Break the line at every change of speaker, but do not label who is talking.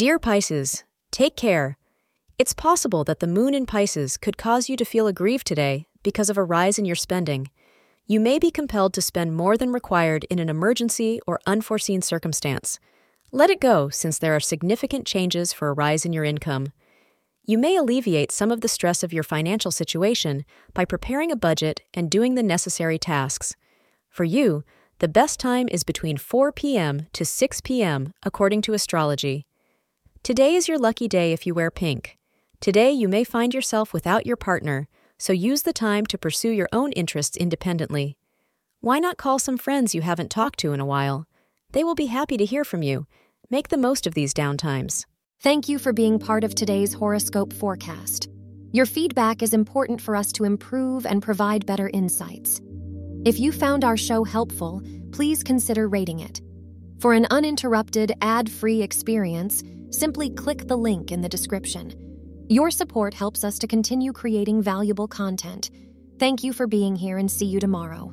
Dear Pisces, take care. It's possible that the moon in Pisces could cause you to feel aggrieved today because of a rise in your spending. You may be compelled to spend more than required in an emergency or unforeseen circumstance. Let it go since there are significant changes for a rise in your income. You may alleviate some of the stress of your financial situation by preparing a budget and doing the necessary tasks. For you, the best time is between 4 p.m. to 6 p.m., according to astrology. Today is your lucky day if you wear pink. Today, you may find yourself without your partner, so use the time to pursue your own interests independently. Why not call some friends you haven't talked to in a while? They will be happy to hear from you. Make the most of these downtimes.
Thank you for being part of today's horoscope forecast. Your feedback is important for us to improve and provide better insights. If you found our show helpful, please consider rating it. For an uninterrupted, ad free experience, simply click the link in the description. Your support helps us to continue creating valuable content. Thank you for being here and see you tomorrow.